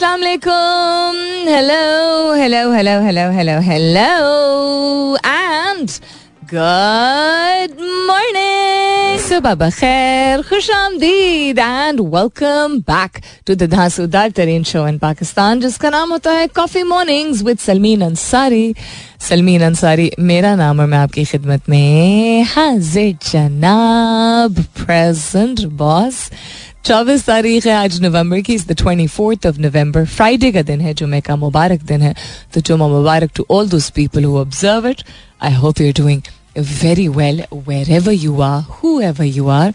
अस्सलाम वालेकुम hello hello hello hello hello hello and good morning सुबह बखैर खुश आमदीद and welcome back to the धांसूदार तरीन शो इन पाकिस्तान जिसका नाम होता है coffee mornings with Salmeen Ansari Salmeen Ansari मेरा नाम और मैं आपकी खिदमत में हाजिर जनाब प्रेजेंट बॉस चौबीस तारीख है, आज नवंबर की the twenty fourth of November Friday का दिन है, जुमे का मुबारक दिन है। तो जुमा मुबारक to all those people who observe it I hope you doing very well wherever you are whoever you are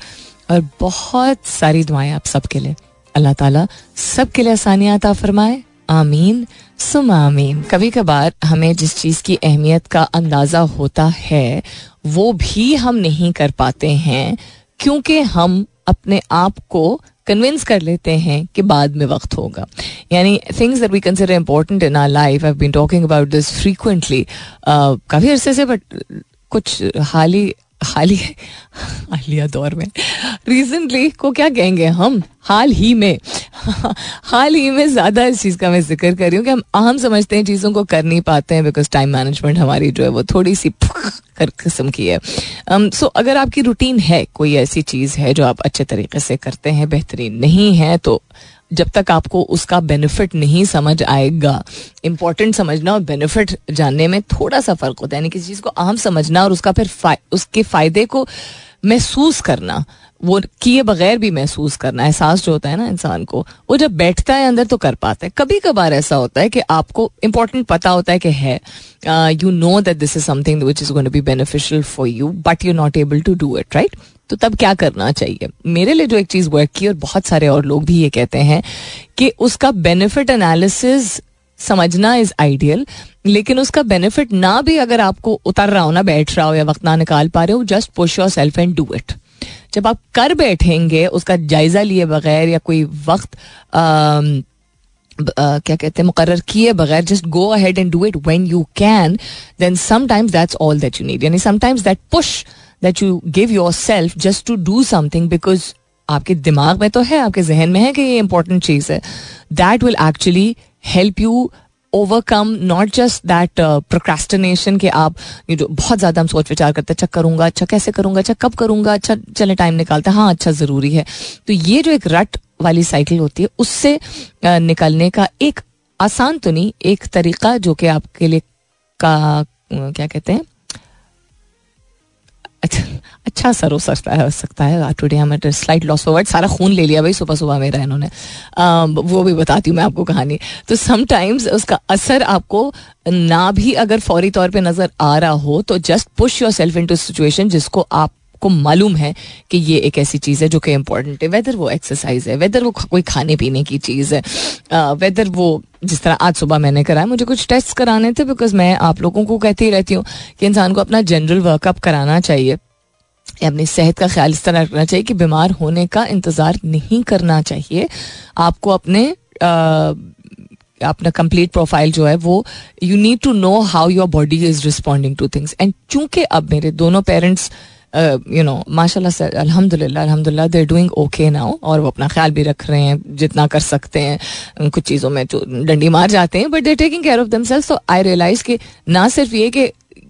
और बहुत सारी दुआएँ आप सबके लिए। अल्लाह ताला सबके लिए आसानियात फरमाए। आमीन। सुम आमीन। कभी कभार हमें जिस चीज़ की अहमियत का अंदाज़ा होता है, वो भी हम नहीं कर पाते हैं, क्योंकि हम अपने आप को कन्विंस कर लेते हैं कि बाद में वक्त होगा। यानी things that we consider important in our life I been talking about this frequently काफ़ी अरसे से बट कुछ हाल ही हाल हालिया दौर में। रिसेंटली को क्या कहेंगे हम? हाल ही में। हाल ही में ज़्यादा इस चीज़ का मैं ज़िक्र कर रही हूँ कि हम आम समझते हैं चीज़ों को कर नहीं पाते हैं बिकॉज़ टाइम मैनेजमेंट हमारी जो है वो थोड़ी सी कर किस्म की है। सो um, so, अगर आपकी रूटीन है कोई ऐसी चीज़ है जो आप अच्छे तरीके से करते हैं बेहतरीन नहीं है तो जब तक आपको उसका बेनिफिट नहीं समझ आएगा इंपॉर्टेंट समझना और बेनिफिट जानने में थोड़ा सा फ़र्क होता है। यानी किसी चीज़ को आम समझना और उसका फिर फाय, उसके फ़ायदे को महसूस करना वो किए बगैर भी महसूस करना, एहसास जो होता है ना इंसान को, वो जब बैठता है अंदर तो कर पाता है। कभी कभार ऐसा होता है कि आपको इंपॉर्टेंट पता होता है कि है you know that this is something which is going to be beneficial for you but you not able to do it right तो तब क्या करना चाहिए? मेरे लिए जो एक चीज़ वर्क की और बहुत सारे और लोग भी ये कहते हैं कि उसका बेनिफिट एनालिसिस समझना इज़ आइडियल लेकिन उसका बेनिफिट ना भी अगर आपको उतर रहा हो ना, बैठ रहा हो या वक्त ना निकाल पा रहे हो just push yourself and do it जब आप कर बैठेंगे उसका जायजा लिए बगैर या कोई वक्त आ, Uh, क्या कहते हैं मुकर किए बगैर just go ahead and do it when you can then sometimes that's all that you need यानी sometimes that push that you give yourself just to do something because आपके दिमाग में तो है आपके जहन में है कि ये इंपॉर्टेंट चीज़ है that will actually help you overcome not just that procrastination के आप ये जो बहुत ज़्यादा हम सोच विचार करते हैं अच्छा करूँगा अच्छा कैसे करूँगा अच्छा कब करूँगा अच्छा चले टाइम निकालते हैं हाँ अच्छा ज़रूरी है। तो ये जो एक रट वाली साइकिल होती है उससे uh, निकलने का एक आसान तो नहीं एक तरीका जो कि आपके लिए का uh, क्या कहते हैं अच्छा अच्छा असर हो सकता है सकता है। टुडे हम स्लाइट लॉस ओवर सारा खून ले लिया भाई, सुबह सुबह मेरा इन्होंने। वो भी बताती हूँ मैं आपको कहानी। तो समटाइम्स उसका असर आपको ना भी अगर फौरी तौर पे नज़र आ रहा हो तो just push yourself into situation जिसको आप को मालूम है कि ये एक ऐसी चीज़ है जो कि इम्पोर्टेंट है। वेदर वो एक्सरसाइज है वेदर वो कोई खाने पीने की चीज़ है वेदर वो जिस तरह आज सुबह मैंने कराया मुझे कुछ टेस्ट कराने थे बिकॉज़ मैं आप लोगों को कहती रहती हूँ कि इंसान को अपना जनरल वर्कअप कराना चाहिए। अपनी सेहत का ख्याल इस तरह रखना चाहिए कि बीमार होने का इंतज़ार नहीं करना चाहिए। आपको अपने अपना कंप्लीट प्रोफ़ाइल जो है वो you need to know how your body is responding to things and चूँकि अब मेरे दोनों पेरेंट्स यू नो माशा से अल्हम्दुलिल्लाह अलहमदिल्ला दे डूइंग ओके नाउ और वो अपना ख्याल भी रख रहे हैं, जितना कर सकते हैं। कुछ चीज़ों में जो डंडी मार जाते हैं but they're taking care of themselves तो आई रियलाइज़ कि ना सिर्फ़ ये कि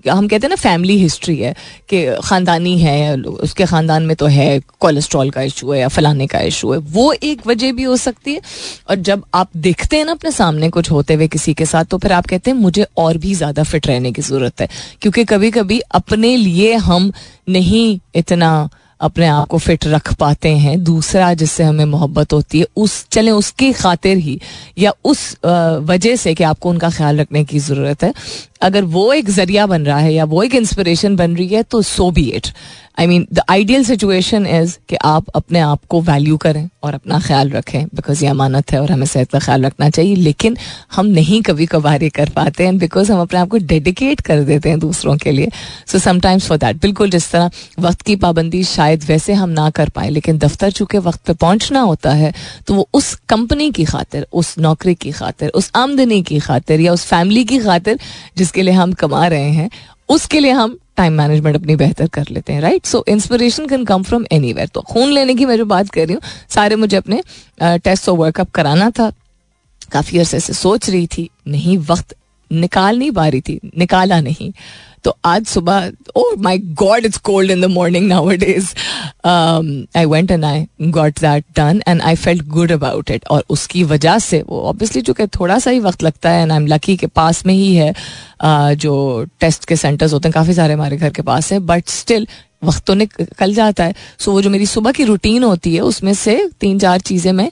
हम कहते हैं ना फैमिली हिस्ट्री है कि ख़ानदानी है, उसके ख़ानदान में तो है कोलेस्ट्रॉल का इशू है या फलाने का इशू है, वो एक वजह भी हो सकती है। और जब आप देखते हैं ना अपने सामने कुछ होते हुए किसी के साथ तो फिर आप कहते हैं, मुझे और भी ज़्यादा फिट रहने की ज़रूरत है। क्योंकि कभी कभी अपने लिए हम नहीं इतना अपने आप को फिट रख पाते हैं। दूसरा जिससे हमें मोहब्बत होती है, उस, चले उसकी खातिर ही, या उस वजह से कि आपको उनका ख्याल रखने की ज़रूरत है। अगर वो एक ज़रिया बन रहा है या वो एक इंस्पिरेशन बन रही है तो so be it I mean the ideal situation is कि आप अपने आप को वैल्यू करें और अपना ख्याल रखें बिकॉज़ ये अमानत है और हमें सेहत का ख्याल रखना चाहिए, लेकिन हम नहीं कभी कभार ये कर पाते हैं बिकॉज़ हम अपने आप को डेडिकेट कर देते हैं दूसरों के लिए। सो समटाइम्स फॉर दैट बिल्कुल जिस तरह वक्त की पाबंदी शायद वैसे हम ना कर पाए, लेकिन दफ्तर चूँकि वक्त पर पहुँचना होता है तो वो उस कंपनी की खातिर, उस नौकरी की खातिर, उस आमदनी की खातिर या उस फैमिली की खातिर जिसके लिए हम कमा रहे हैं, उसके लिए हम टाइम मैनेजमेंट अपनी बेहतर कर लेते हैं right so inspiration can come from any तो खून लेने की मैं जो बात कर रही हूँ, सारे मुझे अपने टेस्ट और वर्कअप कराना था। काफ़ी अरसे से सोच रही थी, नहीं, वक्त निकाल नहीं पा रही थी निकाला नहीं। तो आज सुबह ओ my god it's cold in the morning now it is I went and I got that done and I felt good about it और उसकी वजह से वो ऑब्वियसली चूँकि थोड़ा सा ही वक्त लगता है एंड आई एम लकी के पास में ही है uh, जो टेस्ट के सेंटर्स होते हैं काफ़ी सारे हमारे घर के पास है बट स्टिल वक्त तो निकल जाता है। सो so, वो जो मेरी सुबह की रूटीन होती है उसमें से तीन चार चीज़ें मैं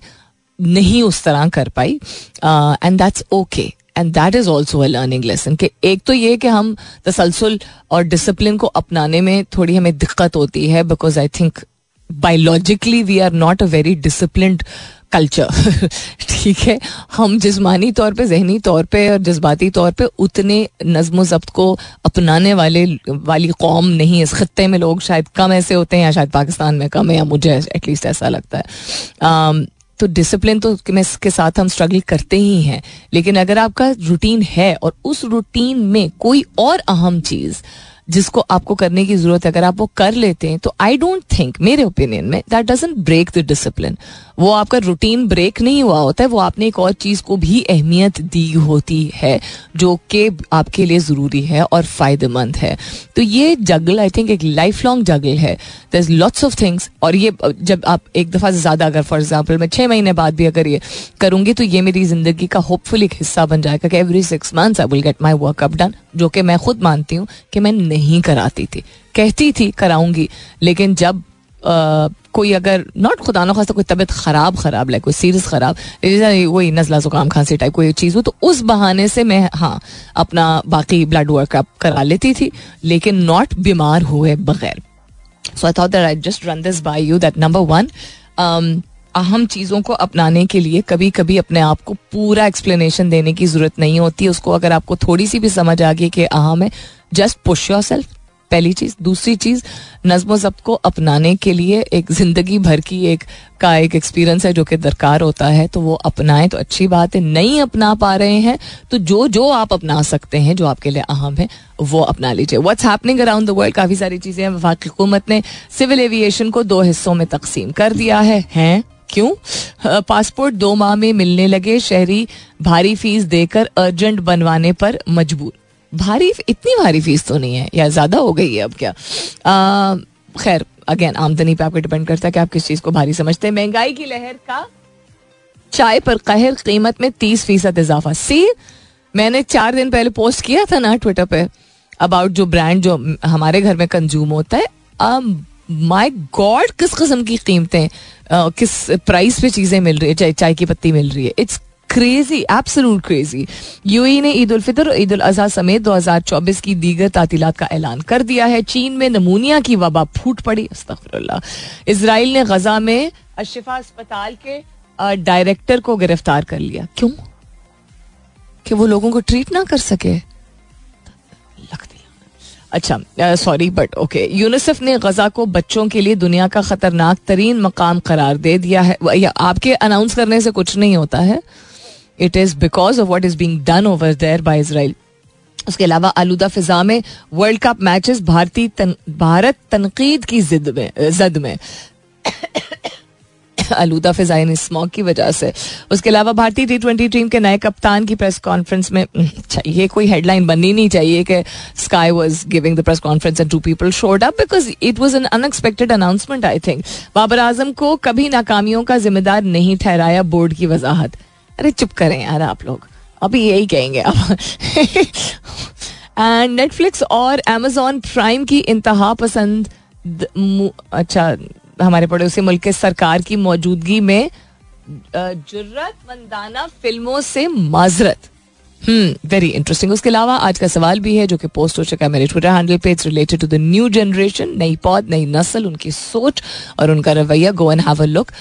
नहीं उस तरह कर पाई and that's okay and that is also a learning lesson कि एक तो ये कि हम तसलसल और डिसिप्लिन को अपनाने में थोड़ी हमें दिक्कत होती है because I think biologically we are not a very discipline culture ठीक है? हम जिसमानी तौर पे जहनी तौर पे और जज्बाती तौर पे उतने नज्म जब्त को अपनाने वाले वाली कौम नहीं इस खत्े में लोग शायद कम ऐसे होते हैं या शायद पाकिस्तान में कम है या मुझे एटलीस्ट ऐसा लगता है। Um, तो डिसिप्लिन तो के साथ हम स्ट्रगल करते ही हैं। लेकिन अगर आपका रूटीन है और उस रूटीन में कोई और अहम चीज़ जिसको आपको करने की ज़रूरत है, अगर आप वो कर लेते हैं तो आई डोंट थिंक मेरे ओपिनियन में that doesn't break the discipline वो आपका रूटीन ब्रेक नहीं हुआ होता है, वो आपने एक और चीज़ को भी अहमियत दी होती है, जो कि आपके लिए ज़रूरी है और फ़ायदेमंद है। तो ये जगल आई थिंक एक लाइफ लॉन्ग जगल है। There is lots of things और ये, जब आप एक दफ़ा ज़्यादा अगर फॉर एग्ज़ाम्पल मैं छः महीने बाद भी अगर ये करूँगी तो ये मेरी ज़िंदगी का होपफुल एक हिस्सा बन जाएगा कि every six months I will get my work up done जो कि मैं खुद मानती हूँ कि मैं नहीं कराती थी। कहती थी, कराऊँगी, लेकिन जब कोई अगर नॉट खुदा ना खासा कोई तबीयत खराब खराब लाइक कोई सीरियस खराब वही नजला जुकाम खांसी टाइप कोई चीज़ हो तो उस बहाने से मैं हाँ अपना बाकी ब्लड वर्कअप करा लेती थी, लेकिन नॉट बीमार हुए बगैर। So I thought that I just run this by you that number one अहम चीज़ों को अपनाने के लिए कभी कभी अपने आप को पूरा एक्सप्लेनेशन देने की ज़रूरत नहीं होती, उसको अगर आपको थोड़ी सी भी समझ आ गई कि अहम है जस्ट पुश योर सेल्फ पहली चीज़। दूसरी चीज़, नज्म जब्त को अपनाने के लिए एक ज़िंदगी भर की एक, का एक एक्सपीरियंस है जो कि दरकार होता है तो वो अपनाएँ तो अच्छी बात है। नहीं अपना पा रहे हैं तो जो जो आप अपना सकते हैं, जो आपके लिए अहम है, वो अपना लीजिए। What's happening around the world काफ़ी सारी चीज़ें हैं। वफाक हुकूमत ने सिविल एविएशन को दो हिस्सों में तकसीम कर दिया है। हैं? क्यों? पासपोर्ट दो माह में मिलने लगे, शहरी भारी फ़ीस देकर अर्जेंट बनवाने पर मजबूर। भारी इतनी भारी फ़ीस तो नहीं है, या ज़्यादा हो गई है अब क्या? खैर अगेन आमदनी पे आपको डिपेंड करता है कि आप किस चीज़ को भारी समझते हैं। महँगाई की लहर का चाय पर कहर कीमत में तीस फ़ीसद इजाफा। सी, मैंने चार दिन पहले पोस्ट किया था ना ट्विटर पे अबाउट जो ब्रांड जो हमारे घर में कंज्यूम होता है। माय गॉड किस किस्म की कीमतें किस प्राइस पे चीज़ें मिल रही है, चाय चाय की पत्ती मिल रही है। It's crazy absolute crazy UAE ने ईद उल फितर ईद उल अजहा समेत 2024 की दीगर तातीलात का ऐलान कर दिया है। चीन में नमूनिया की वबा फूट पड़ी इसराइल ने गजा में अशिफा अस्पताल के डायरेक्टर को गिरफ़्तार कर लिया। क्यों? कि वो लोगों को ट्रीट ना कर सके? अच्छा सॉरी बट ओके यूनिसेफ ने गजा को बच्चों के लिए दुनिया का खतरनाक तरीन मकाम करार दे दिया है। या आपके अनाउंस करने से कुछ नहीं होता है? It is because of what is being done over there by Israel उसके अलावा आलूदा फिजा में वर्ल्ड कप मैचेस भारतीय तन, भारत तनकीद की जिद में जद में। आलूदा फिजाइन स्मॉग की वजह से। उसके अलावा भारतीय टी ट्वेंटी टीम के नए कप्तान की प्रेस कॉन्फ्रेंस में चाहिए कोई हेडलाइन बननी नहीं चाहिए कि Sky was giving the press conference and two people showed up because it was an unexpected announcement I think Babar Azam को कभी नाकामियों का जिम्मेदार नहीं ठहराया बोर्ड की वजाहत। अरे चुप करें यार आप लोग। अभी यही कहेंगे आप। एंड नेटफ्लिक्स और अमेजोन प्राइम की इंतहा पसंद अच्छा हमारे पड़ोसी मुल्क के सरकार की मौजूदगी में जरूरतमंदाना फ़िल्मों से माजरत। वेरी इंटरेस्टिंग उसके अलावा आज का सवाल भी है जो कि पोस्ट हो चुका है मेरे ट्विटर हैंडल पे. It's related to the new generation नई पौध, नई नस्ल, उनकी सोच और उनका रवैया. Go and have a look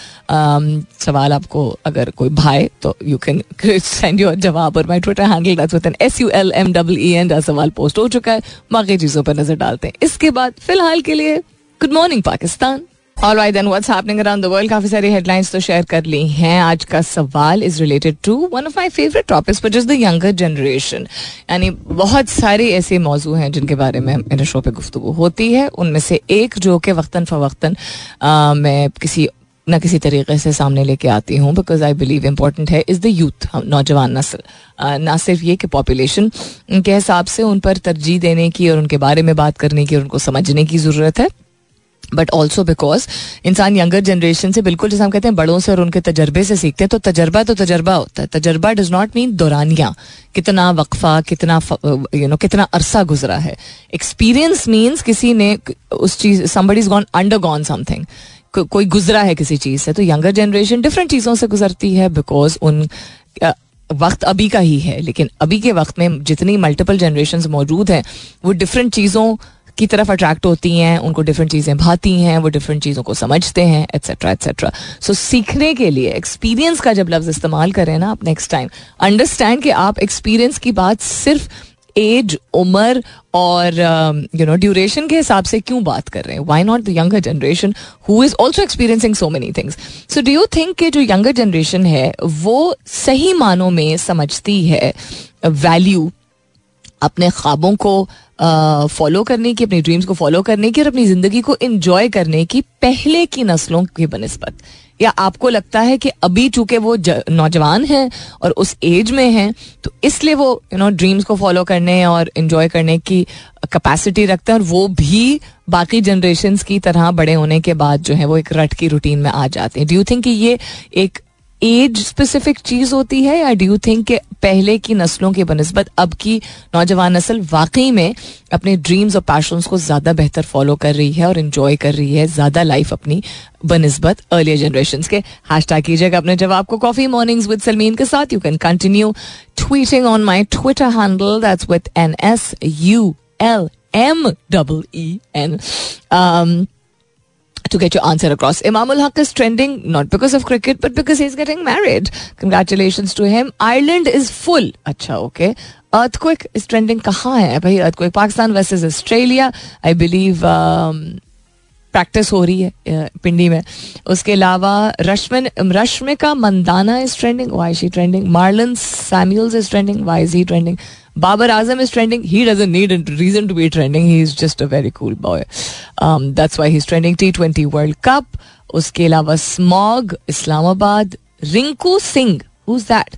सवाल आपको अगर कोई भाई तो यू कैन सेंड योर जवाब और my Twitter handle that's with N S U L M W E N सवाल पोस्ट हो चुका है. बाकी चीज़ों पर नज़र डालते हैं. इसके बाद फ़िलहाल के लिए good morning Pakistan. All right, then what's happening around the world? काफ़ी सारी हेडलाइंस तो शेयर कर ली हैं। आज का सवाल is related to one of my favourite topics which is the younger generation यानी बहुत सारे ऐसे मौजू हैं जिनके बारे में मेरे शो पे गुफ्तु होती है। उनमें से एक जो कि वक्ता फ़वक्ता मैं किसी ना किसी तरीके से सामने लेके आती हूँ बिकॉज़ आई बिलीव इम्पोर्टेंट है इज़ द यूथ नौजवान नस्ल। ना सिर्फ़ ये कि पॉपुलेशन के हिसाब से उन पर तरजीह देने की और उनके बारे में बात करने की और उनको समझने की ज़रूरत है। बट ऑल्सो बिकॉज़ इंसान यंगर जनरेशन से बिल्कुल जैसे हम कहते हैं बड़ों से और उनके तजर्बे से सीखते हैं तो तजर्बा तो तजर्बा होता है। तजर्बा डज नॉट मीन दौरानिया। कितना वक्फा, कितना यू नो कितना अरसा गुजरा है। एक्सपीरियंस मीन्स किसी ने उस चीज़ somebody is gone undergone something कोई गुजरा है किसी चीज़ से तो यंगर जनरेशन डिफरेंट चीज़ों से गुजरती है बिकॉज़ उन वक्त अभी का ही है। लेकिन अभी के वक्त में जितनी मल्टीपल जनरेशन मौजूद हैं, वो डिफरेंट चीज़ों की तरफ़ अट्रैक्ट होती हैं, उनको डिफरेंट चीज़ें भाती हैं, वो डिफरेंट चीज़ों को समझते हैं एट्सेट्रा एट्सेट्रा सो सीखने के लिए एक्सपीरियंस का जब लफ्ज़ इस्तेमाल करें ना आप नेक्स्ट टाइम अंडरस्टैंड कि आप एक्सपीरियंस की बात सिर्फ़ एज उम्र और यू नो ड्यूरेशन के हिसाब से क्यों बात कर रहे हैं? Why not the younger generation who is also experiencing so many things so do you think कि जो यंगर जनरेशन है, वो सही मानों में समझती है वैल्यू अपने ख्वाबों को फॉलो करने की, अपनी ड्रीम्स को फॉलो करने की और अपनी ज़िंदगी को इंजॉय करने की पहले की नस्लों की बनस्बत। या आपको लगता है कि अभी चूँकि वो नौजवान हैं और उस एज में हैं तो इसलिए वो यू नो ड्रीम्स को फॉलो करने और इन्जॉय करने की कैपेसिटी रखते हैं और वो भी बाकी जनरेशन की तरह बड़े होने के बाद जो है वो एक रट की रूटीन में आ जाते हैं। डू यू थिंक ये एक एज स्पेसिफिक चीज़ होती है, या डू यू थिंक के पहले की नस्लों की बनस्बत अब की नौजवान नस्ल वाकई में अपने ड्रीम्स और पैशंस को ज़्यादा बेहतर फॉलो कर रही है और इन्जॉय कर रही है, ज़्यादा लाइफ अपनी बनस्बत अर्लियर जनरेशन के। हैश टैग कीजिएगा अपने जवाब को कॉफ़ी मॉर्निंग्स विद सलमीन के साथ। You can continue tweeting on my Twitter handle that's with N S U L M double E N to get your answer across. Imamul Haq is trending not because of cricket, but because he's getting married. Congratulations to him. Ireland is full. अच्छा okay. Earthquake is trending कहाँ है भाई Pakistan versus Australia. I believe um, practice हो रही है पिंडी में उसके अलावा Rashmin Rashmika Mandanna is trending why she trending Marlon Samuels is trending why is he trending Babar Azam is trending he doesn't need reason to be trending he is just a very cool boy that's why he is trending T twenty world cup उसके अलावा smog Islamabad Rinku Singh who's that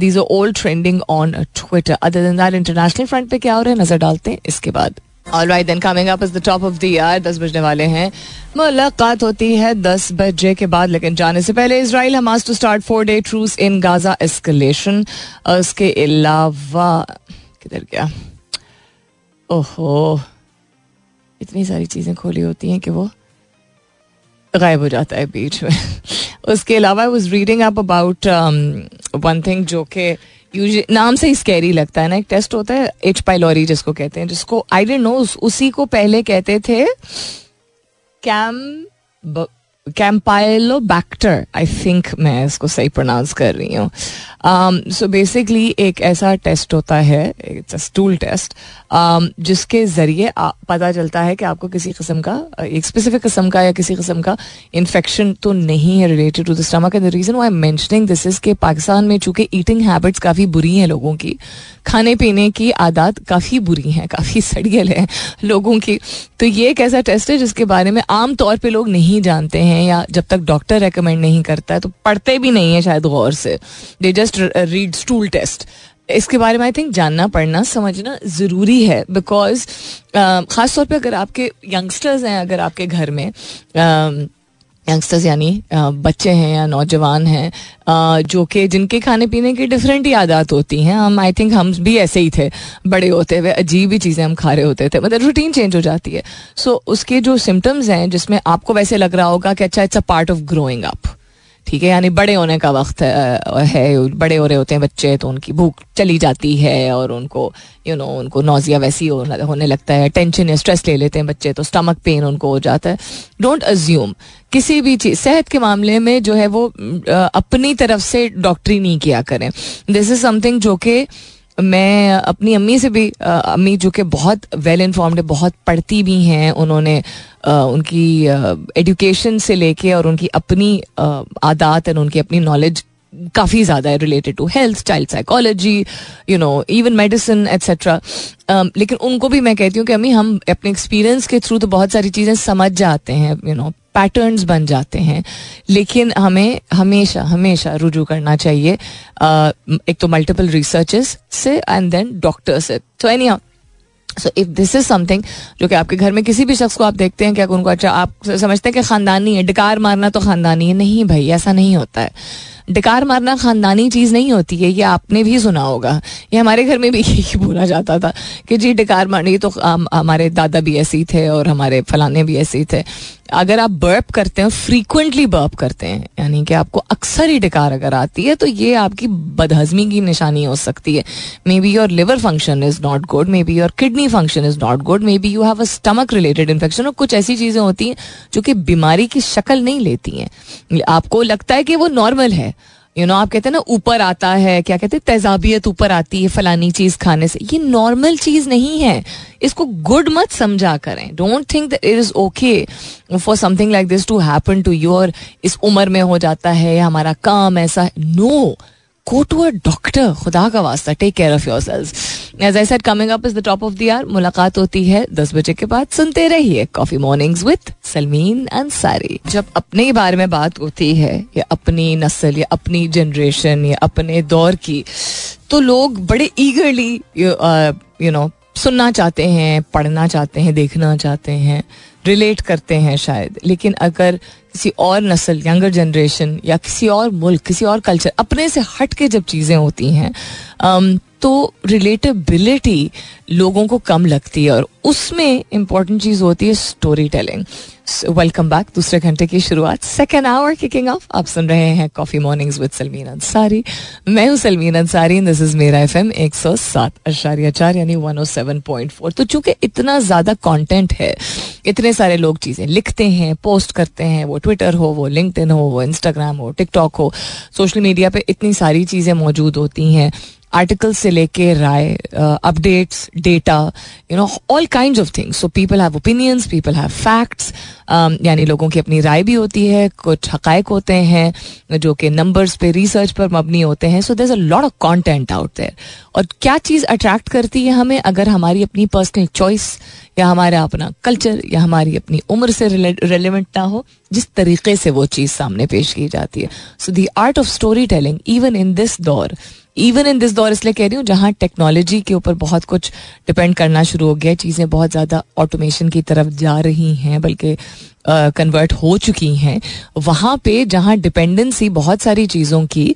these are all trending on Twitter other than that international front पे क्या हो रहा है नजर डालते हैं इसके बाद alright then coming up is the top of the year दस बजने वाले हैं। मुलाकात होती है दस बजे के बाद, लेकिन जाने से पहले Israel Hamas to start four day truce in Gaza escalation उसके अलावा, किधर गया? ओहो, इतनी सारी चीज़ें खोली होती हैं कि वो गायब हो जाता है बीच में। उसके अलावा I was reading up about one thing जो कि नाम से ही स्कैरी लगता है ना, एक टेस्ट होता है एच पाइलोरी जिसको कहते हैं, जिसको आई डेंट नो उसी को पहले कहते थे कैम कैम्पाइलो बैक्टर आई थिंक मैं इसको सही प्रोनाउंस कर रही हूँ। सो um, बेसिकली एक ऐसा टेस्ट होता है इट्स स्टूल टेस्ट जिसके ज़रिए पता चलता है कि आपको किसी किस्म का एक स्पेसिफिक किस्म का या किसी किस्म का इन्फेक्शन तो नहीं है related to the stomach and the reason I am mentioning this is के पाकिस्तान में चूँकि ईटिंग हैबिट्स काफ़ी बुरी हैं लोगों की खाने पीने की आदत काफ़ी बुरी हैं काफ़ी सड़ियल है लोगों की। तो ये एक ऐसा टेस्ट है जिसके बारे में आम तौर पर लोग नहीं जानते हैं या जब तक डॉक्टर रेकमेंड नहीं करता है तो पढ़ते भी नहीं है शायद गौर से। They just read stool test इसके बारे में आई थिंक जानना पढ़ना समझना ज़रूरी है बिकॉज़ uh, ख़ास तौर पे अगर आपके यंगस्टर्स हैं अगर आपके घर में यंगस्टर्स यानी बच्चे हैं या नौजवान हैं जो कि जिनके खाने पीने की डिफरेंट ही आदत होती हैं। हम आई थिंक हम भी ऐसे ही थे बड़े होते हुए अजीब ही चीज़ें हम खा रहे होते थे। मतलब रूटीन चेंज हो जाती है। सो so, उसके जो सिम्टम्स हैं जिसमें आपको वैसे लग रहा होगा कि अच्छा it's a part of growing up ठीक है? यानी बड़े होने का वक्त है बड़े हो रहे होते हैं बच्चे तो उनकी भूख चली जाती है और उनको यू नो उनको नोजिया वैसी होने लगता है टेंशन या स्ट्रेस ले लेते हैं बच्चे तो स्टमक पेन उनको हो जाता है। डोंट अज्यूम किसी भी चीज़, सेहत के मामले में जो है वो अपनी तरफ़ से डॉक्टरी नहीं किया करें। दिस इज़ समथिंग जो कि मैं अपनी अम्मी से भी अम्मी जो कि बहुत वेल इन्फॉर्म्ड है, बहुत पढ़ती भी हैं। उन्होंने उनकी एजुकेशन से लेके और उनकी अपनी आदात और उनकी अपनी नॉलेज काफ़ी ज़्यादा है related to health child psychology you know even medicine etcetera लेकिन उनको भी मैं कहती हूँ कि अम्मी, हम अपने एक्सपीरियंस के थ्रू तो बहुत सारी चीज़ें समझ जाते हैं यू नो पैटर्न्स बन जाते हैं। लेकिन हमें हमेशा हमेशा रुजू करना चाहिए एक तो मल्टीपल रिसर्चेस से एंड देन डॉक्टर से। तो any so if this is something जो कि आपके घर में किसी भी शख्स को आप देखते हैं क्या उनको अच्छा आप समझते हैं कि खानदानी है, डकार मारना तो खानदानी है। नहीं भाई, ऐसा नहीं होता है। डिकार मारना खानदानी चीज़ नहीं होती है, ये आपने भी सुना होगा। ये हमारे घर में भी यही बोला जाता था कि जी, डिकार मारनी तो हमारे दादा भी ऐसे ही थे और हमारे फलाने भी ऐसे ही थे। अगर आप बर्प करते हैं फ्रीक्वेंटली बर्प करते हैं, यानी कि आपको अक्सर ही डिकार अगर आती है तो ये आपकी बदहजमी की निशानी हो सकती है। Maybe your liver function is not good maybe your kidney function is not good maybe you have a stomach related infection और कुछ ऐसी चीज़ें होती हैं जो कि बीमारी की शक्ल नहीं लेती हैं। आपको लगता है कि वो नॉर्मल है यू नो आप कहते हैं ना, ऊपर आता है, क्या कहते हैं, तेजाबियत ऊपर आती है फलानी चीज़ खाने से। ये नॉर्मल चीज़ नहीं है। इसको गुड मत समझा करें। Don't think that it is okay for something like this to happen to your इस उम्र में हो जाता है हमारा काम ऐसा। है no! Go to a doctor खुदा का वास्ता। Take care of yourself as I said coming up is the top of the hour मुलाकात होती है दस बजे के बाद। सुनते रहिए coffee mornings with Salmeen Ansari जब अपने ही बारे में बात होती है, या अपनी नस्ल, या अपनी जनरेशन या अपने दौर की तो लोग बड़े ईगरली यू नो सुनना चाहते हैं, पढ़ना चाहते हैं, देखना चाहते हैं रिलेट करते हैं शायद। लेकिन अगर किसी और नस्ल यंगर जनरेशन या किसी और मुल्क, किसी और कल्चर अपने से हट के जब चीज़ें होती हैं तो रिलेटेबिलिटी लोगों को कम लगती है और उसमें इंपॉर्टेंट चीज़ होती है स्टोरी टेलिंग वेलकम बैक दूसरे घंटे की शुरुआत सेकेंड आवर किकिंग ऑफ़ आप सुन रहे हैं coffee mornings with Salmeen Ansari मैं हूँ सलमीन अंसारी दिस इज़ मेरा एफ़ एम एक सौ सात अशारिया चार, यानी one O seven point four तो चूँकि इतना ज़्यादा कॉन्टेंट है, इतने सारे लोग चीज़ें लिखते हैं पोस्ट करते हैं, वो ट्विटर हो, वो लिंकड हो, वो इंस्टाग्राम हो टिकटॉक हो सोशल मीडिया पर इतनी सारी चीज़ें मौजूद होती हैं। आर्टिकल से लेके राय updates data you know all kind of things so people have opinions people have facts यानी लोगों की अपनी राय भी होती है, कुछ हकायक होते हैं, जो कि नंबर्स पे रिसर्च पर मबनी होते हैं. So there a lot of content out there और क्या चीज़ अट्रैक्ट करती है हमें अगर हमारी अपनी पर्सनल चॉइस या हमारा अपना कल्चर या हमारी अपनी उम्र से रेलिवेंट ना हो, जिस तरीके से वो चीज़ सामने पेश की जाती है. So the art of storytelling even in this दौर इवन इन दिस दौर इसलिए कह रही हूँ, जहाँ टेक्नोलॉजी के ऊपर बहुत कुछ डिपेंड करना शुरू हो गया है चीज़ें बहुत ज़्यादा ऑटोमेशन की तरफ़ जा रही हैं, बल्कि कन्वर्ट हो चुकी हैं। वहाँ पे जहाँ डिपेंडेंसी बहुत सारी चीज़ों की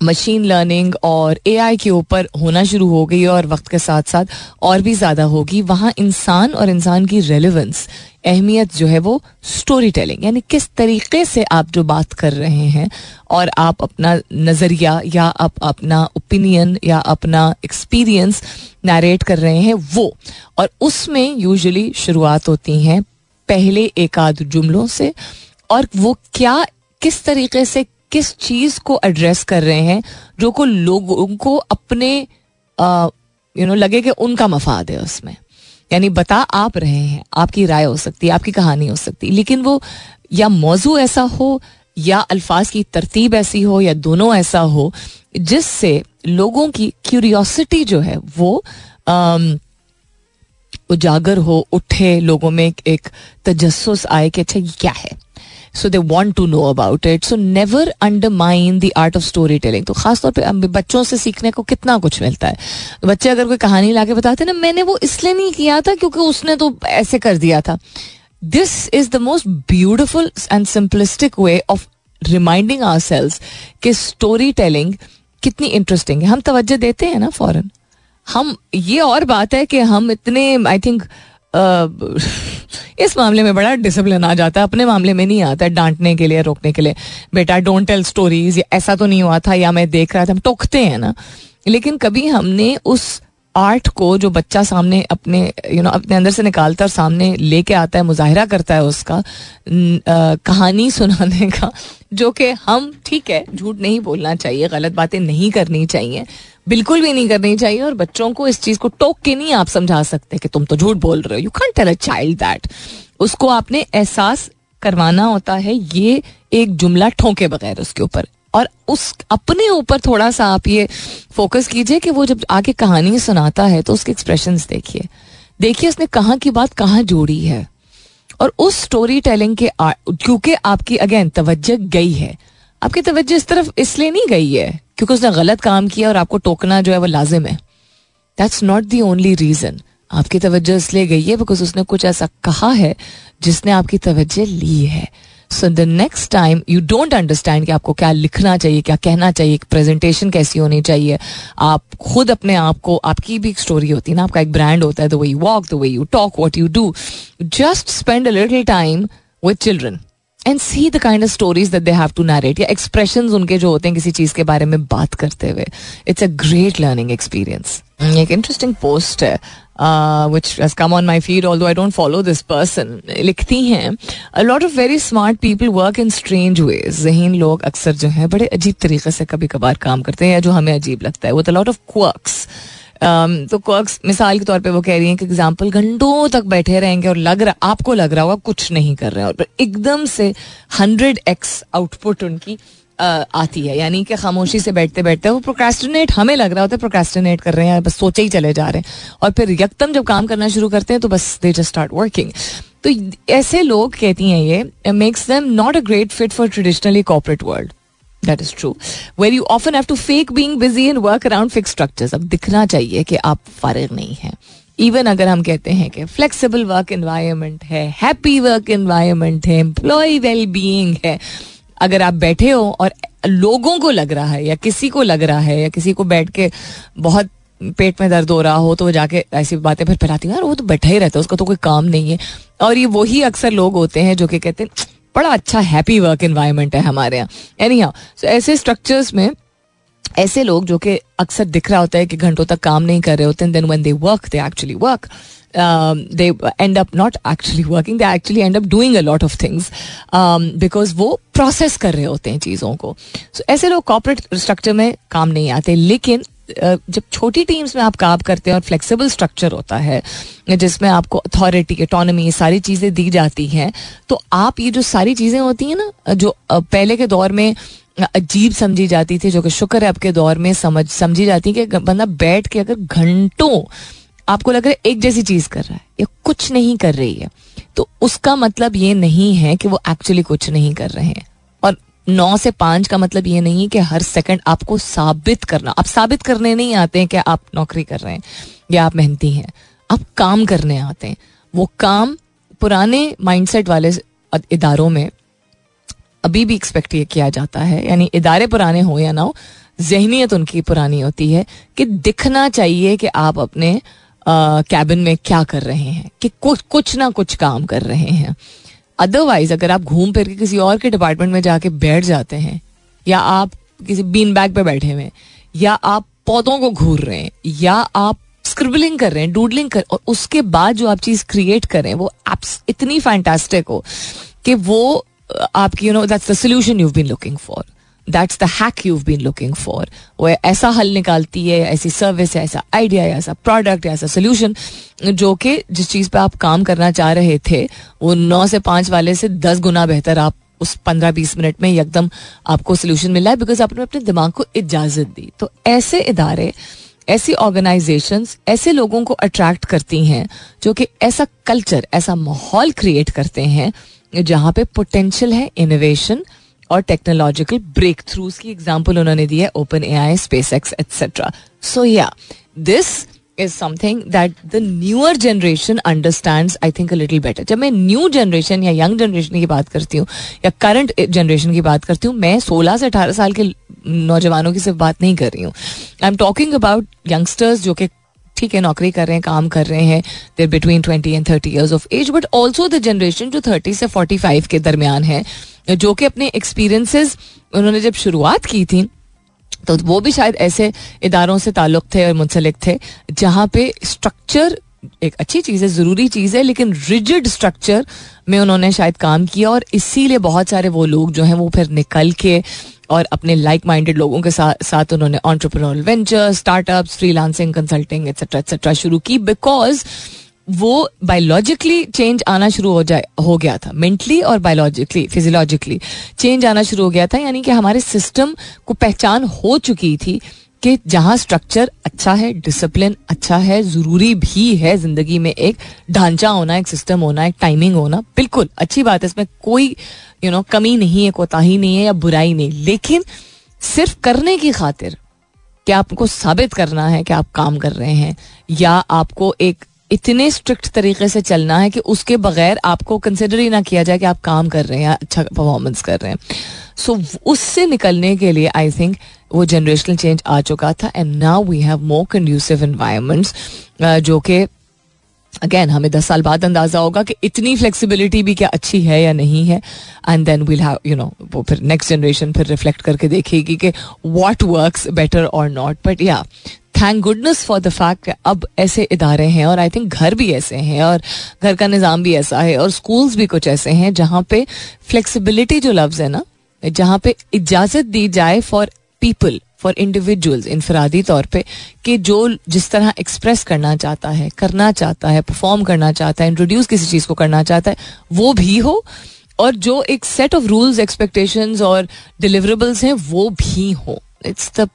मशीन लर्निंग और एआई के ऊपर होना शुरू हो गई और वक्त के साथ साथ और भी ज़्यादा होगी। वहाँ इंसान और इंसान की रेलिवेंस अहमियत जो है वो स्टोरी टेलिंग यानी किस तरीके से आप जो बात कर रहे हैं और आप अपना नज़रिया या आप अपना ओपिनियन या अपना एक्सपीरियंस नरेट कर रहे हैं वो। और उसमें यूजुअली शुरुआत होती हैं पहले एक आध जुमलों से और वो क्या, किस तरीके से किस चीज़ को एड्रेस कर रहे हैं, जो को लोगों को अपने यू नो लगे कि उनका मफाद है उसमें। यानी बता आप रहे हैं, आपकी राय हो सकती है, आपकी कहानी हो सकती है, लेकिन वो या मौजू ऐसा हो, या अल्फाज की तरतीब ऐसी हो, या दोनों ऐसा हो, जिससे लोगों की क्यूरियोसिटी जो है वो उजागर हो, उठे, लोगों में एक तजस्स आए कि अच्छा ये क्या है? So they want to know about it so never undermine the art of storytelling तो खासतौर पर बच्चों से सीखने को कितना कुछ मिलता है? बच्चे अगर कोई कहानी ला के बताते ना, मैंने वो इसलिए नहीं किया था क्योंकि उसने तो ऐसे कर दिया था। This is the most beautiful and simplistic way of reminding ourselves कि स्टोरी टेलिंग कितनी इंटरेस्टिंग है। हम तवज्जो देते हैं ना फॉरन हम, ये और बात है कि हम इतने आई थिंक इस मामले में बड़ा डिसिप्लिन आ जाता है। अपने मामले में नहीं आता है डांटने के लिए, रोकने के लिए। बेटा डोंट टेल स्टोरीज ऐसा तो नहीं हुआ था, या मैं देख रहा था, हम टोकते हैं ना। लेकिन कभी हमने उस आर्ट को जो बच्चा सामने अपने यू नो अपने अंदर से निकालता और सामने लेके आता है, मुजाहरा करता है उसका कहानी सुनाने का, जो कि हम, ठीक है, झूठ नहीं बोलना चाहिए, गलत बातें नहीं करनी चाहिए बिल्कुल भी नहीं करनी चाहिए और बच्चों को इस चीज़ को टोक के नहीं आप समझा सकते कि तुम तो झूठ बोल रहे हो। You can tell a child that उसको आपने एहसास करवाना होता है ये एक जुमला ठोंके बगैर उसके ऊपर। और उस, अपने ऊपर थोड़ा सा आप ये फोकस कीजिए कि वो जब आगे कहानी सुनाता है तो उसके एक्सप्रेशन देखिए। देखिए उसने कहाँ की बात कहाँ जोड़ी है। और उस स्टोरी टेलिंग के क्योंकि आपकी अगेन तवज्जो गई है। आपकी तवज्जो इस तरफ़ इसलिए नहीं गई है क्योंकि उसने गलत काम किया और आपको टोकना जो है वो लाजिम है। That's not the only reason आपकी तवज्जो इसलिए गई है बिकॉज़ उसने कुछ ऐसा कहा है जिसने आपकी तवज्जो ली है। So the next time you don't understand कि आपको क्या लिखना चाहिए, क्या कहना चाहिए प्रेजेंटेशन कैसी होनी चाहिए। आप खुद अपने आप को, आपकी भी एक स्टोरी होती है ना, आपका एक ब्रांड होता है the way you walk the way you talk what you do just spend a little time with children and see the kind of stories that they have to narrate या expression उनके जो होते हैं किसी चीज़ के बारे में बात करते हुए. It's a great learning experience एक इंटरेस्टिंग पोस्ट है which has come on my feed although I don't follow this person लिखती हैं a lot of very smart people work in strange ways जहीन लोग अक्सर जो है बड़े अजीब तरीके से कभी कभार काम करते हैं या जो हमें अजीब लगता है. वो लॉट ऑफ़ क्वर्क्स तो क्वर्क्स मिसाल के तौर पे वो कह रही हैं कि एग्ज़ाम्पल घंटों तक बैठे रहेंगे और लग रहा, आपको लग रहा होगा कुछ नहीं कर रहे हैं। और एकदम से हंड्रेड एक्स आउटपुट उनकी आती है। यानी कि खामोशी से बैठते बैठते वो प्रोक्रेस्टिनेट हमें लग रहा होता है प्रोक्रेस्टिनेट कर रहे हैं, बस सोचे ही चले जा रहे हैं। और फिर यकदम जब काम करना शुरू करते हैं तो बस दे जस्ट स्टार्ट वर्किंग तो ऐसे लोग कहती हैं ये makes them not a great fit for traditionally corporate world that is true where you often have to fake being busy and work around fix structures अब दिखना चाहिए कि आप फारिग नहीं हैं। इवन अगर हम कहते हैं कि फ्लेक्सिबल वर्क एनवायरमेंट है हैप्पी वर्क एनवायरमेंट है एम्प्लॉय वेल बीइंग है, अगर आप बैठे हो और लोगों को लग रहा है या किसी को लग रहा है या किसी को बैठ के बहुत पेट में दर्द हो रहा हो तो वो जाके ऐसी बातें फिर फैलाती यार, वो तो बैठा ही रहता है, उसका तो कोई काम नहीं है। और ये वही अक्सर लोग होते हैं जो कि कहते हैं बड़ा अच्छा हैप्पी वर्क एनवायरमेंट है हमारे यहाँ। एनी हाउ सो ऐसे स्ट्रक्चर्स में ऐसे लोग जो कि अक्सर दिख रहा होता है कि घंटों तक काम नहीं कर रहे होते हैं then when they work they actually work they end up not actually working they actually end up doing a lot of things because वो प्रोसेस कर रहे होते हैं चीज़ों को। सो so, ऐसे लोग कॉपरेट स्ट्रक्चर में काम नहीं आते लेकिन जब छोटी टीम्स में आप काम करते हैं और फ्लेक्सिबल स्ट्रक्चर होता है, जिसमें आपको अथॉरिटी ऑटोनमी सारी चीज़ें दी जाती हैं तो आप ये जो सारी चीज़ें होती हैं ना, जो पहले के दौर में अजीब समझी जाती थी, जो कि शुक्र है आपके दौर में समझ, समझी जाती है कि बंदा बैठ के अगर घंटों आपको लग रहा है एक जैसी चीज़ कर रहा है, या कुछ नहीं कर रही है तो उसका मतलब ये नहीं है कि वो एक्चुअली कुछ नहीं कर रहे हैं। नौ से पाँच का मतलब ये नहीं है कि हर सेकंड आपको साबित करना। आप साबित करने नहीं आते हैं कि आप नौकरी कर रहे हैं या आप मेहनती हैं। आप काम करने आते हैं। वो काम पुराने माइंडसेट वाले इदारों में अभी भी एक्सपेक्ट ये किया जाता है। यानी इदारे पुराने हो या ना हो जहनीत उनकी पुरानी होती है कि दिखना चाहिए कि आप अपने कैबिन में क्या कर रहे हैं, कि कुछ कुछ ना कुछ काम कर रहे हैं। अदरवाइज़ अगर आप घूम फिर के किसी और के डिपार्टमेंट में जाके बैठ जाते हैं, या आप किसी बीन बैग पे बैठे हुए या आप पौधों को घूर रहे हैं, या आप स्क्रिबलिंग कर रहे हैं डूडलिंग कर, और उसके बाद जो आप चीज़ क्रिएट कर रहे हैं, वो एप्स इतनी फैंटास्टिक हो कि वो आपकी you know that's the solution you been looking for that's the hack you been looking for वो ऐसा हल निकालती है, ऐसी सर्विस है, ऐसा आइडिया है, ऐसा प्रोडक्ट है, ऐसा सोल्यूशन जो कि जिस चीज़ पर आप काम करना चाह रहे थे, वो नौ से पाँच वाले से दस गुना बेहतर आप उस पंद्रह बीस मिनट में एकदम आपको सोल्यूशन मिला है बिकॉज़ आपने अपने दिमाग को इजाज़त दी। तो ऐसे इदारे, ऐसी ऑर्गेनाइजेशन ऐसे लोगों को अट्रैक्ट करती हैं, जो कि ऐसा कल्चर ऐसा माहौल क्रिएट करते हैं, जहाँ पे पोटेंशियल है इनोवेशन और टेक्नोलॉजिकल ब्रेक थ्रूज की एग्ज़ाम्पल उन्होंने दी है open A I space X etcetera so या this is something that the newer generation understand I think little better जब मैं न्यू जनरेशन या यंग जनरेशन की बात करती हूँ, या करंट जनरेशन की बात करती हूँ, मैं सोलह से अठारह साल के नौजवानों की सिर्फ़ बात नहीं कर रही हूँ। I am talking about youngsters जो कि ठीक है, नौकरी कर रहे हैं, काम कर रहे हैं there between twenty and thirty years of age but also the generation जो थर्टी से फोर्टी फाइव के दरमियान है, जो कि अपने एक्सपीरियंसेस उन्होंने जब शुरुआत की थी तो वो भी शायद ऐसे इदारों से ताल्लुक थे और मुंसलिक थे, जहाँ पे स्ट्रक्चर एक अच्छी चीज़ है, ज़रूरी चीज़ है, लेकिन रिजिड स्ट्रक्चर में उन्होंने शायद काम किया और इसीलिए बहुत सारे वो लोग जो हैं वो फिर निकल के और अपने लाइक माइंडेड लोगों के साथ साथ उन्होंने entrepreneurial venture startup freelancing consulting etcetera etcetera शुरू की बिकॉज़ वो बायोलॉजिकली चेंज आना शुरू हो जाए, हो गया था मेंटली और बायोलॉजिकली फिजियोलॉजिकली चेंज आना शुरू हो गया था, यानी कि हमारे सिस्टम को पहचान हो चुकी थी कि जहाँ स्ट्रक्चर अच्छा है डिसिप्लिन अच्छा है, ज़रूरी भी है ज़िंदगी में एक ढांचा होना, एक सिस्टम होना, एक टाइमिंग होना, बिल्कुल अच्छी बात है, इसमें कोई यू नो कमी नहीं है कोताही नहीं है या बुराई नहीं। लेकिन सिर्फ़ करने की खातिर कि आपको साबित करना है कि आप काम कर रहे हैं या आपको एक इतने स्ट्रिक्ट तरीके से चलना है कि उसके बगैर आपको कंसिडर ही ना किया जाए कि आप काम कर रहे हैं या अच्छा परफॉर्मेंस कर रहे हैं। सो so, उससे निकलने के लिए आई थिंक वो जनरेशनल चेंज आ चुका था and now we have more conducive environments जो कि अगेन हमें दस साल बाद अंदाज़ा होगा कि इतनी फ्लेक्सिबिलिटी भी क्या अच्छी है या नहीं है। And then will have you know वो फिर नेक्स्ट जनरेशन फिर रिफ्लेक्ट करके देखेगी कि व्हाट वर्क्स बेटर और नॉट बट या thank goodness for the fact अब ऐसे इदारे हैं और आई थिंक घर भी ऐसे हैं और घर का निज़ाम भी ऐसा है और स्कूल्स भी कुछ ऐसे हैं जहाँ पे फ्लेक्सिबिलिटी जो लफ्ज़ है ना, जहाँ पे इजाज़त दी जाए फॉर पीपल फॉर इंडिविजुअल्स इनफरादी तौर पे कि जो जिस तरह एक्सप्रेस करना चाहता है करना चाहता है परफॉर्म करना चाहता है इंट्रोड्यूस किसी चीज़ को करना चाहता है वो भी हो और जो एक सेट ऑफ़ रूल्स एक्सपेक्टेशन और डिलीवरेबल्स हैं वो भी हो इट्स द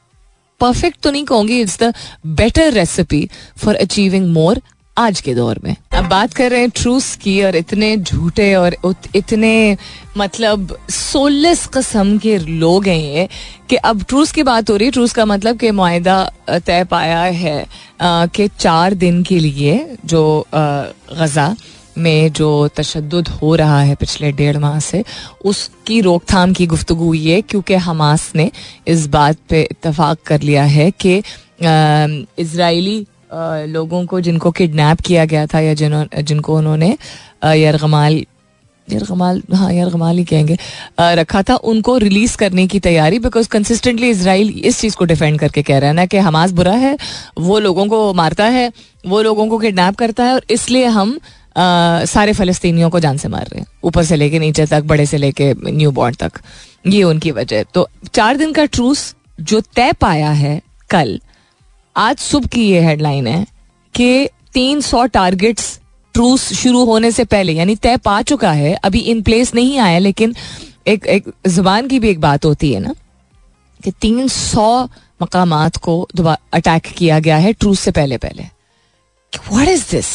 परफेक्ट तो नहीं कहूँगी it's the better recipe for achieving more आज के दौर में। अब बात कर रहे हैं ट्रूस की और इतने झूठे और इतने मतलब सोलस कस्म के लोग हैं ये, कि अब ट्रूस की बात हो रही है ट्रूस का मतलब कि माहा तय पाया है कि चार दिन के लिए जो गज़ा में जो तशद हो रहा है पिछले डेढ़ माह से, उसकी रोकथाम की गुफ्तु हुई है क्योंकि हमास ने इस बात पे इतफाक़ कर लिया है कि इसराइली लोगों को जिनको किडनैप किया गया था या जिन्हों जिनको उन्होंने यरगमाल यरगमाल हाँ यरगमाल ही कहेंगे रखा था उनको रिलीज़ करने की तैयारी बिकॉज़ कंसिस्टेंटली इसराइल इस चीज़ को डिफेंड करके कह रहा है ना कि हमास बुरा है वो लोगों को मारता है वो लोगों को किडनैप करता है और इसलिए हम आ, सारे फलस्तीनियों को जान से मार रहे हैं ऊपर से लेके नीचे तक बड़े से लेके न्यू बॉर्न तक ये उनकी वजह तो चार दिन का ट्रूस जो तय पाया है कल आज सुबह की ये हेडलाइन है कि तीन सौ टारगेट्स ट्रूस शुरू होने से पहले, यानी तय पा चुका है, अभी इन प्लेस नहीं आया, लेकिन एक एक ज़ुबान की भी एक बात होती है ना, कि तीन सौ मकाम को दोबारा अटैक किया गया है ट्रूस से पहले पहले। What is this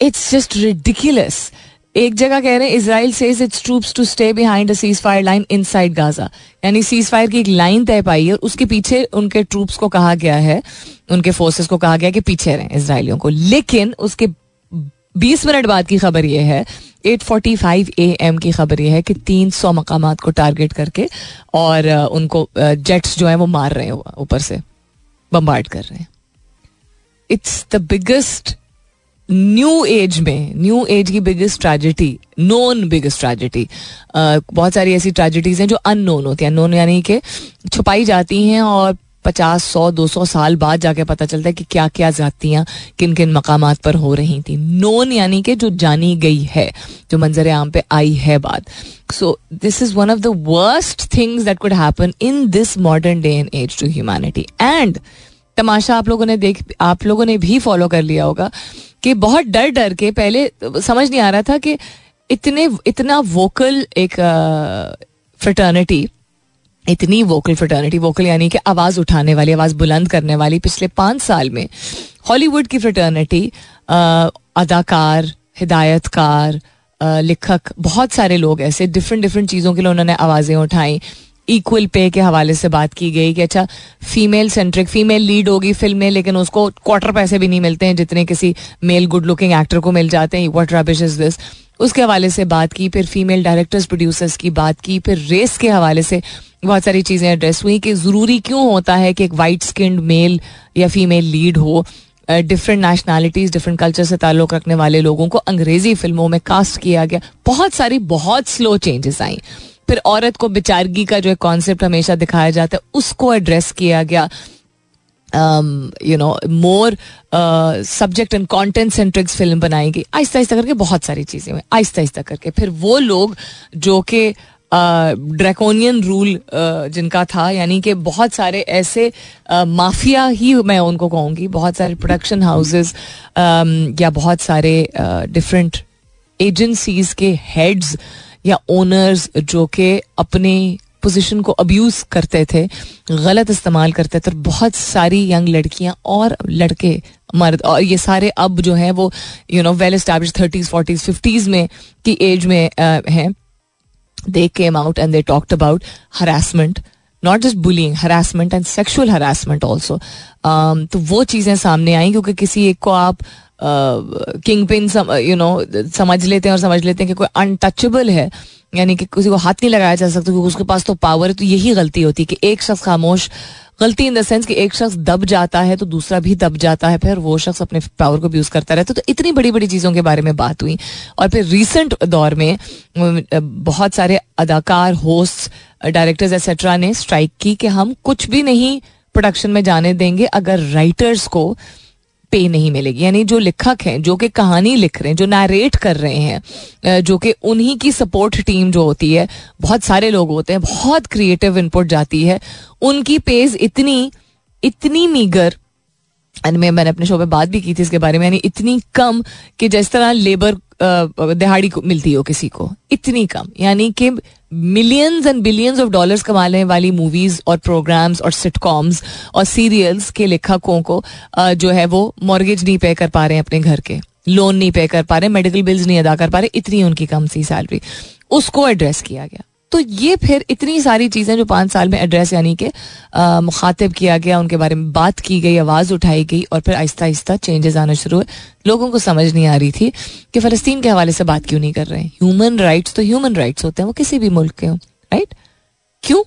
it's just ridiculous एक जगह कह रहे हैं Israel says its troops to stay behind a ceasefire line inside Gaza यानी सीज फायर की एक लाइन तय पाई है उसके पीछे उनके ट्रूप्स को कहा गया है, उनके फोर्सेस को कहा गया कि पीछे रहें इसराइलियों को। लेकिन उसके 20 मिनट बाद की खबर यह है 8:45 एएम की खबर यह है कि 300 मकाम को टारगेट करके और उनको जेट्स जो है वो मार रहे हैं ऊपर से बम्बार्ड कर रहे हैं। It's the biggest new age में, न्यू एज की biggest tragedy known biggest tragedy बहुत सारी ऐसी ट्रेजिडीज हैं जो अननोन होती हैं। अननोन यानी कि छुपाई जाती हैं और पचास, सौ, दो सौ साल बाद जाके पता चलता है कि क्या क्या जातियाँ किन किन मकाम पर हो रही थी। नोन यानी कि जो जानी गई है, जो मंजर आम पे आई है बात so this is one of the worst things that could happen in this modern day and age to humanity and तमाशा आप लोगों ने देख, आप लोगों ने भी फॉलो कर लिया होगा कि बहुत डर डर के पहले समझ नहीं आ रहा था कि इतने, इतना वोकल एक फ्रटर्निटी इतनी वोकल फ्रटर्निटी वोकल यानी कि आवाज़ उठाने वाली, आवाज़ बुलंद करने वाली पिछले पाँच साल में हॉलीवुड की फ्रटर्निटी अदाकार, हिदायतकार लिखक, बहुत सारे लोग ऐसे डिफरेंट डिफरेंट चीज़ों के लिए उन्होंने आवाज़ें उठाई। इक्वल पे के हवाले से बात की गई कि अच्छा फीमेल सेंट्रिक फीमेल लीड होगी फ़िल्म में, लेकिन उसको क्वार्टर पैसे भी नहीं मिलते हैं जितने किसी मेल गुड लुकिंग एक्टर को मिल जाते हैं। वट रबिश इज़ दिस उसके हवाले से बात की, फिर फीमेल डायरेक्टर्स प्रोड्यूसर्स की बात की, फिर रेस के हवाले से बहुत सारी चीज़ें एड्रेस हुई कि ज़रूरी क्यों होता है कि एक वाइट स्किन मेल या फीमेल लीड हो। डिफरेंट नेशनैलिटीज डिफरेंट कल्चर से ताल्लुक रखने वाले लोगों को अंग्रेज़ी फ़िल्मों में कास्ट किया गया। बहुत सारी, बहुत स्लो चेंजेस आई। फिर औरत को बेचारगी का जो कॉन्सेप्ट हमेशा दिखाया जाता है, उसको एड्रेस किया गया। You know more subject and content centrics film बनाई गई। आहिस्ता आहिस्ता करके बहुत सारी चीज़ें हुई। आहिस्ता आहिस्ता करके। फिर वो लोग जो कि ड्रैकोनियन रूल जिनका था, यानी कि बहुत सारे ऐसे माफिया ही मैं उनको कहूँगी। बहुत सारे प्रोडक्शन हाउसेस या बहुत सारे डिफरेंट एजेंसीज के हेड्स या ओनर्स जो कि अपने पोजीशन को अब्यूज करते थे, गलत इस्तेमाल करते थे, और बहुत सारी यंग लड़कियाँ और लड़के मर्द, और ये सारे अब जो है वो you know well establish thirties forties fifties में की एज में हैं। They came out and they talked about harassment not just bullying harassment and sexual harassment also तो वो चीज़ें सामने आई, क्योंकि किसी एक को आप किंग पिन यू नो समझ लेते हैं और समझ लेते हैं कि कोई अनटचेबल है, यानी कि किसी को हाथ नहीं लगाया जा सकता, क्योंकि उसके पास तो पावर है तो यही गलती होती है कि एक शख्स खामोश, गलती इन द सेंस कि एक शख्स दब जाता है तो दूसरा भी दब जाता है, फिर वो शख्स अपने पावर को यूज़ करता रहता है। तो इतनी बड़ी बड़ी चीज़ों के बारे में बात हुई, और फिर रिसेंट दौर में बहुत सारे अदाकार होस्ट डायरेक्टर्स एक्सेट्रा ने स्ट्राइक की कि हम कुछ भी नहीं प्रोडक्शन में जाने देंगे, अगर राइटर्स को पे नहीं मिलेगी। यानी जो लिखक हैं, जो कि कहानी लिख रहे हैं, जो नरेट कर रहे हैं जो कि उन्हीं की सपोर्ट टीम जो होती है, बहुत सारे लोग होते हैं, बहुत क्रिएटिव इनपुट जाती है, उनकी पेज इतनी इतनी मीगर एंड मैं, मैंने अपने शो में बात भी की थी इसके बारे में, यानी इतनी कम कि जिस तरह लेबर दिहाड़ी को मिलती हो किसी को, इतनी कम। यानी कि millions and billions of dollars कमाने वाली मूवीज़ और प्रोग्राम्स और सिटकॉम्स और सीरियल्स के लेखकों को जो है वो मॉर्गेज नहीं पे कर पा रहे हैं अपने घर के। लोन नहीं पे कर पा रहे मेडिकल बिल्स नहीं अदा कर पा रहे, इतनी उनकी कम सी सैलरी उसको एड्रेस किया गया। तो ये फिर इतनी सारी चीज़ें जो पाँच साल में एड्रेस यानी कि मुखातिब किया गया, उनके बारे में बात की गई, आवाज़ उठाई गई और फिर आहिस्ता आहिस्ता चेंजेस आना शुरू हुए। लोगों को समझ नहीं आ रही थी कि फ़लस्तीन के हवाले से बात क्यों नहीं कर रहे हैं। ह्यूमन राइट्स तो ह्यूमन राइट्स होते हैं, वो किसी भी मुल्क के हों राइट क्यों?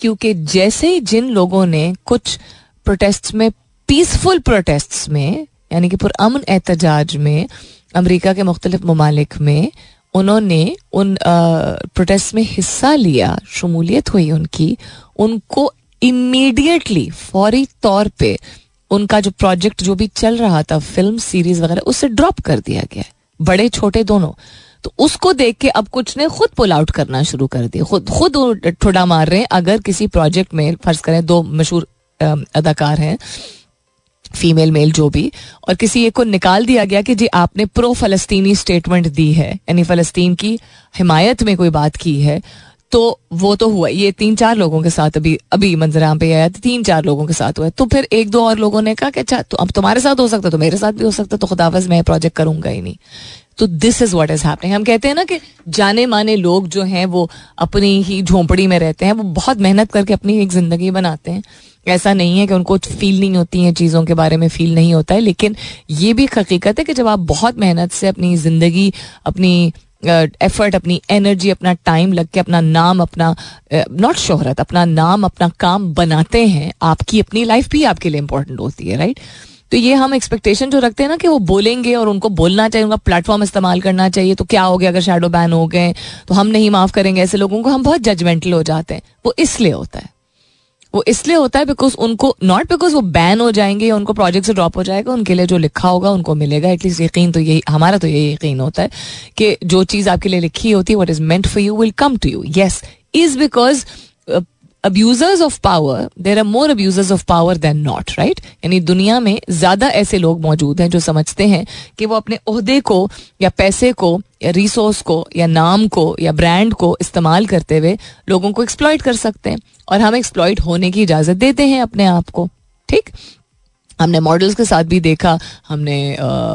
क्योंकि जैसे ही जिन लोगों ने कुछ प्रोटेस्ट में पीसफुल प्रोटेस्ट में, यानी कि पुरअमन एहतजाज में, अमरीका के मुख्तलिफ़ ममालिक में उन्होंने उन प्रोटेस्ट में हिस्सा लिया, शमूलियत हुई उनकी, उनको इमीडिएटली फौरी तौर पे, उनका जो प्रोजेक्ट जो भी चल रहा था फ़िल्म सीरीज़ वगैरह उससे ड्रॉप कर दिया गया बड़े, छोटे दोनों। तो उसको देख के अब कुछ ने खुद पुल आउट करना शुरू कर दिया। खुद खुद ठुडा मार रहे हैं। अगर किसी प्रोजेक्ट में, फ़र्ज़ करें, दो मशहूर अदाकार हैं फीमेल मेल जो भी, और किसी एक को निकाल दिया गया कि जी आपने प्रो फलस्तीनी स्टेटमेंट दी है, यानी फलस्तीन की हिमायत में कोई बात की है तो वो तो हुआ ये तीन चार लोगों के साथ अभी अभी मंजराम पे आया, तीन चार लोगों के साथ हुआ तो फिर एक दो और लोगों ने कहा कि अच्छा तो अब तुम्हारे साथ हो सकता तो मेरे साथ भी हो सकता तो खुदाफज मैं प्रोजेक्ट करूँगा ही नहीं। तो this is what is happening हम कहते हैं ना कि जाने माने लोग जो हैं, वो अपनी ही झोंपड़ी में रहते हैं, वो बहुत मेहनत करके अपनी एक ज़िंदगी बनाते हैं। ऐसा नहीं है कि उनको फील नहीं होती हैं, चीज़ों के बारे में फील नहीं होता है, लेकिन ये भी हकीकत है कि जब आप बहुत मेहनत से अपनी ज़िंदगी, अपनी एफर्ट अपनी एनर्जी अपना टाइम लग के अपना नाम, अपना नॉट शोहरत, अपना नाम, अपना काम बनाते हैं, आपकी अपनी लाइफ भी आपके लिए इंपॉर्टेंट होती है राइट तो ये हम एक्सपेक्टेशन जो रखते हैं ना कि वो बोलेंगे और उनको बोलना चाहिए, उनका प्लेटफॉर्म इस्तेमाल करना चाहिए तो क्या हो गया अगर शेडो बैन हो गए तो हम नहीं माफ़ करेंगे ऐसे लोगों को हम बहुत जजमेंटल हो जाते हैं। वो इसलिए होता है। वो इसलिए होता है बिकॉज़ उनको नॉट बिकॉज़ वो बैन हो जाएँगे या उनको प्रोजेक्ट से ड्रॉप हो जाएगा, उनके लिए जो लिखा होगा उनको मिलेगा। एटलीस्ट यकीन तो यही, हमारा तो यही यकीन होता है कि जो चीज़ आपके लिए लिखी होती है what is meant for you will come to you yes is because abusers of power there are more abusers of power than not right यानी दुनिया में ज़्यादा ऐसे लोग मौजूद हैं जो समझते हैं कि वो अपने अहदे को या पैसे को या रिसोर्स को या नाम को या ब्रांड को इस्तेमाल करते हुए लोगों को एक्सप्लॉयट कर सकते हैं और हम एक्सप्लॉयट होने की इजाज़त देते हैं अपने आप को, ठीक? हमने मॉडल्स के साथ भी देखा, हमने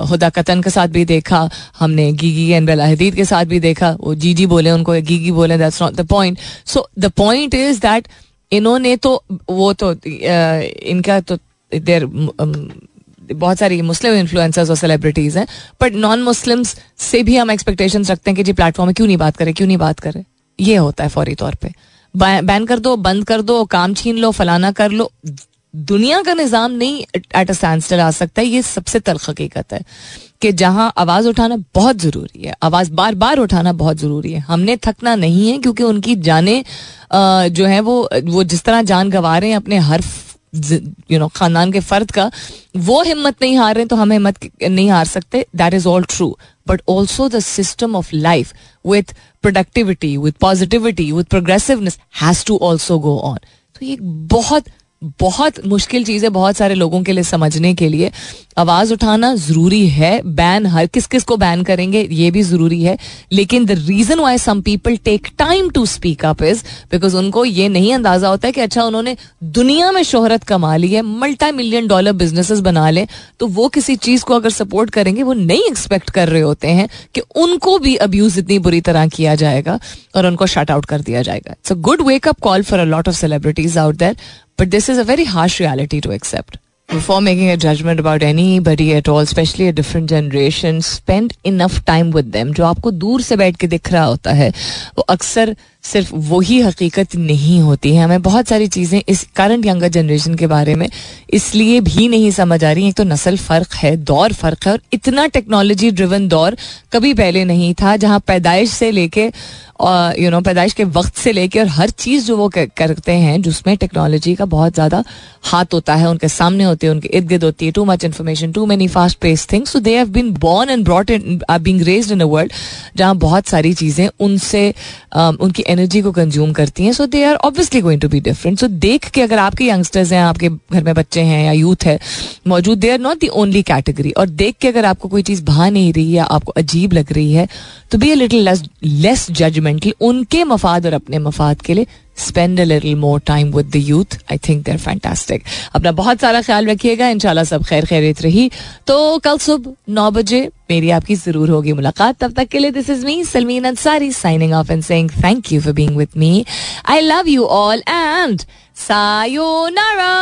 हुदा कतन के साथ भी देखा, हमने गीगी एंड बेला हदीद के साथ भी देखा, वो जीजी बोले, उनको गीगी बोले that's not the point so the point is that इन्होंने तो वो तो इनका तो देर बहुत सारी मुस्लिम इन्फ्लुएंसर्स और सेलिब्रिटीज हैं बट नॉन मुस्लिम्स से भी हम एक्सपेक्टेशन रखते हैं कि जी प्लेटफॉर्म में क्यों नहीं बात करें, क्यों नहीं बात करें? ये होता है फौरी तौर पे। बैन कर दो, बंद कर दो, काम छीन लो, फलाना कर लो दुनिया का निज़ाम नहीं एट अ स्टैंड आ सकता है, ये सबसे तल्ख हकीकत है कि जहाँ आवाज़ उठाना बहुत ज़रूरी है, आवाज़ बार बार उठाना बहुत ज़रूरी है। हमने थकना नहीं है क्योंकि उनकी जाने जो है वो वो जिस तरह जान गंवा रहे हैं अपने हर यू नो खानदान के फर्द का, वो हिम्मत नहीं हार रहे तो हम हिम्मत नहीं हार सकते। That is all true but also the system of life with productivity with positivity with progressiveness has to also go on तो ये बहुत बहुत मुश्किल चीज़ है बहुत सारे लोगों के लिए समझने के लिए। आवाज़ उठाना ज़रूरी है बैन हर किस किस को बैन करेंगे, ये भी ज़रूरी है। लेकिन the reason why some people take time to speak up is because उनको ये नहीं अंदाज़ा होता है कि अच्छा उन्होंने दुनिया में शोहरत कमा ली है मल्टी मिलियन डॉलर बिज़नेस बना ले तो वो किसी चीज़ को अगर सपोर्ट करेंगे, वो नहीं एक्सपेक्ट कर रहे होते हैं कि उनको भी अब्यूज़ इतनी बुरी तरह किया जाएगा और उनको शट आउट कर दिया जाएगा। It's a good wake up call for a lot of celebrities out there but this is a very harsh reality to accept before making a judgement about anybody at all specially different generation spend enough time with them जो आपको दूर से बैठ के दिख रहा होता है, वो अक्सर सिर्फ़ वही हकीकत नहीं होती है। हमें बहुत सारी चीज़ें इस करंट यंगर जनरेशन के बारे में इसलिए भी नहीं समझ आ रही एक तो नस्ल फ़र्क है, दौर फ़र्क है, और इतना टेक्नोलॉजी ड्रिवन दौर कभी पहले नहीं था, जहाँ पैदाइश से लेके यू नो पैदाइश के वक्त से लेके और हर चीज़ जो वो करते हैं जिसमें टेक्नोलॉजी का बहुत ज़्यादा हाथ होता है उनके सामने होती है उनके इर्द गिर्द होती है too much information too many fast pace things so they have been born and brought in being raised in a world जहाँ बहुत सारी चीज़ें उनसे um, उनकी एनर्जी को कंज्यूम करती हैं. So they are obviously going to be different so देख के अगर आपके यंगस्टर्स हैं आपके घर में बच्चे हैं या यूथ है मौजूद they are not the only category और देख के अगर आपको कोई चीज़ भा नहीं रही या आपको अजीब लग रही है तो be a little less judgemental उनके मफाद और अपने मफाद के लिए spend a little more time with the youth I think they're fantastic अपना बहुत सारा ख्याल रखिएगा. इंशाल्लाह सब खैर खैरित रही. तो कल सुबह नौ बजे मेरी आपकी ज़रूर होगी मुलाकात. तब तक के लिए this is me Salmeen Ansari signing off and saying thank you for being with me I love you all and sayonara